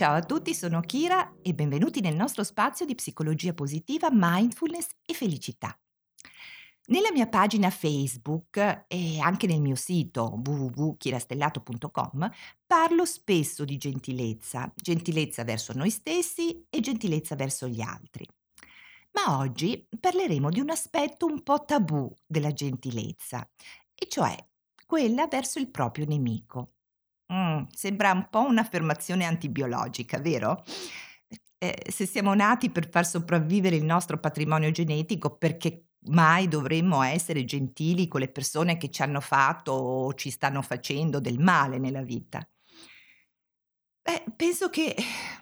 Ciao a tutti, sono Kira e benvenuti nel nostro spazio di psicologia positiva, mindfulness e felicità. Nella mia pagina Facebook e anche nel mio sito www.chirastellato.com parlo spesso di gentilezza, gentilezza verso noi stessi e gentilezza verso gli altri. Ma oggi parleremo di un aspetto un po' tabù della gentilezza, e cioè quella verso il proprio nemico. Mh, sembra un po' un'affermazione antibiologica, vero? Ehm, se siamo nati per far sopravvivere il nostro patrimonio genetico, perché mai dovremmo essere gentili con le persone che ci hanno fatto o ci stanno facendo del male nella vita? Beh, penso che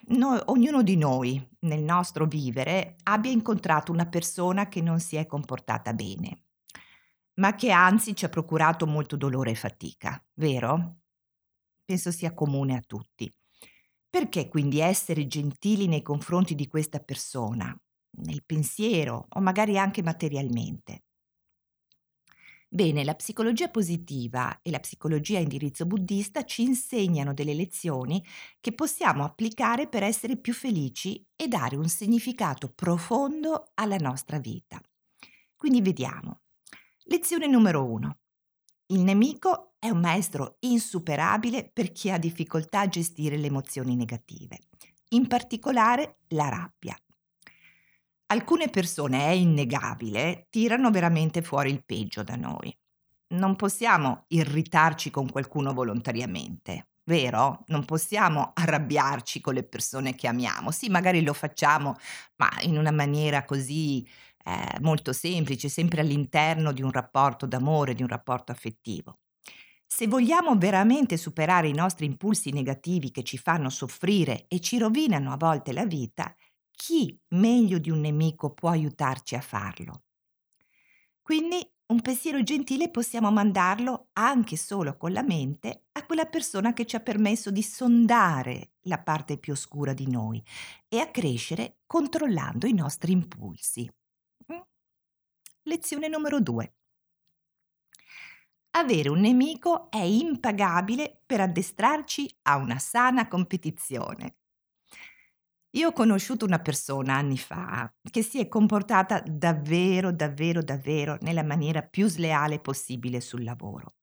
no ognuno di noi, nel nostro vivere, abbia incontrato una persona che non si è comportata bene, ma che anzi ci ha procurato molto dolore e fatica, vero? Penso sia comune a tutti. Perché quindi essere gentili nei confronti di questa persona, nel pensiero o magari anche materialmente? Bene, la psicologia positiva e la psicologia a indirizzo buddista ci insegnano delle lezioni che possiamo applicare per essere più felici e dare un significato profondo alla nostra vita. Quindi vediamo. Lezione numero uno. Il nemico è un maestro insuperabile per chi ha difficoltà a gestire le emozioni negative, in particolare la rabbia. Alcune persone, è innegabile, tirano veramente fuori il peggio da noi. Non possiamo irritarci con qualcuno volontariamente, vero? Non possiamo arrabbiarci con le persone che amiamo. Sì, magari lo facciamo, ma in una maniera così eh, molto semplice, sempre all'interno di un rapporto d'amore, di un rapporto affettivo. Se vogliamo veramente superare i nostri impulsi negativi che ci fanno soffrire e ci rovinano a volte la vita, chi meglio di un nemico può aiutarci a farlo? Quindi un pensiero gentile possiamo mandarlo anche solo con la mente a quella persona che ci ha permesso di sondare la parte più oscura di noi e a crescere controllando i nostri impulsi. Lezione numero 2. Avere un nemico è impagabile per addestrarci a una sana competizione. Io ho conosciuto una persona anni fa che si è comportata davvero, davvero, davvero nella maniera più sleale possibile sul lavoro.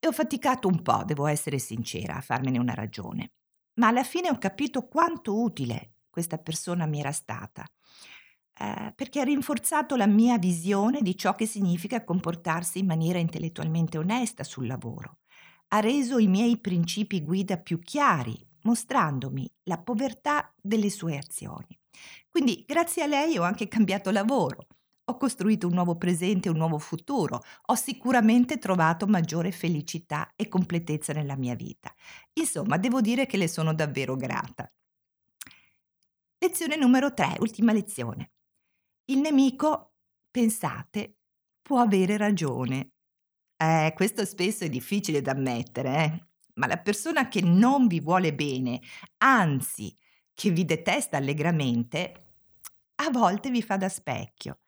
E ho faticato un po', devo essere sincera, a farmene una ragione. Ma alla fine ho capito quanto utile questa persona mi era stata ehm, perché ha rinforzato la mia visione di ciò che significa comportarsi in maniera intellettualmente onesta sul lavoro. Ha reso i miei principi guida più chiari, mostrandomi la povertà delle sue azioni. Quindi grazie a lei ho anche cambiato lavoro, ho costruito un nuovo presente, un nuovo futuro, ho sicuramente trovato maggiore felicità e completezza nella mia vita. Insomma, devo dire che le sono davvero grata. Lezione numero 3, ultima lezione. Il nemico, pensate, può avere ragione. Eh, questo spesso è difficile da ammettere, eh? ma la persona che non vi vuole bene, anzi, che vi detesta allegramente, a volte vi fa da specchio,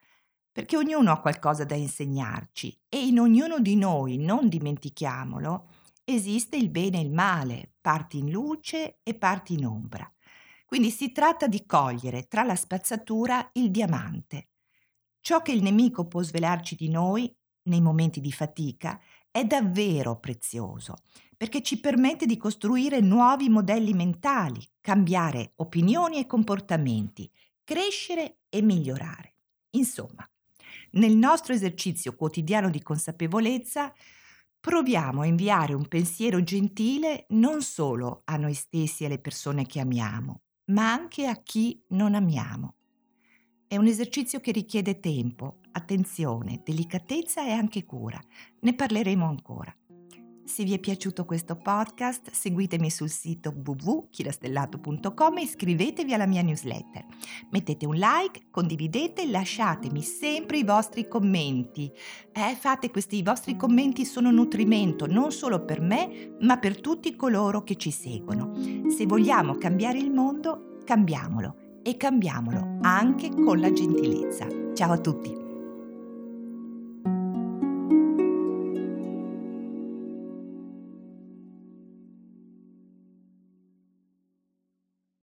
perché ognuno ha qualcosa da insegnarci e in ognuno di noi, non dimentichiamolo, esiste il bene e il male, parti in luce e parti in ombra. Quindi si tratta di cogliere tra la spazzatura il diamante. Ciò che il nemico può svelarci di noi nei momenti di fatica è davvero prezioso, perché ci permette di costruire nuovi modelli mentali, cambiare opinioni e comportamenti, crescere e migliorare. Insomma, nel nostro esercizio quotidiano di consapevolezza proviamo a inviare un pensiero gentile non solo a noi stessi e alle persone che amiamo, ma anche a chi non amiamo. È un esercizio che richiede tempo, attenzione, delicatezza e anche cura. Ne parleremo ancora. Se vi è piaciuto questo podcast, seguitemi sul sito www.chirastellato.com e iscrivetevi alla mia newsletter. Mettete un like, condividete e lasciatemi sempre i vostri commenti. Eh, fate questi vostri commenti sono nutrimento non solo per me, ma per tutti coloro che ci seguono. Se vogliamo cambiare il mondo, cambiamolo e cambiamolo anche con la gentilezza. Ciao a tutti!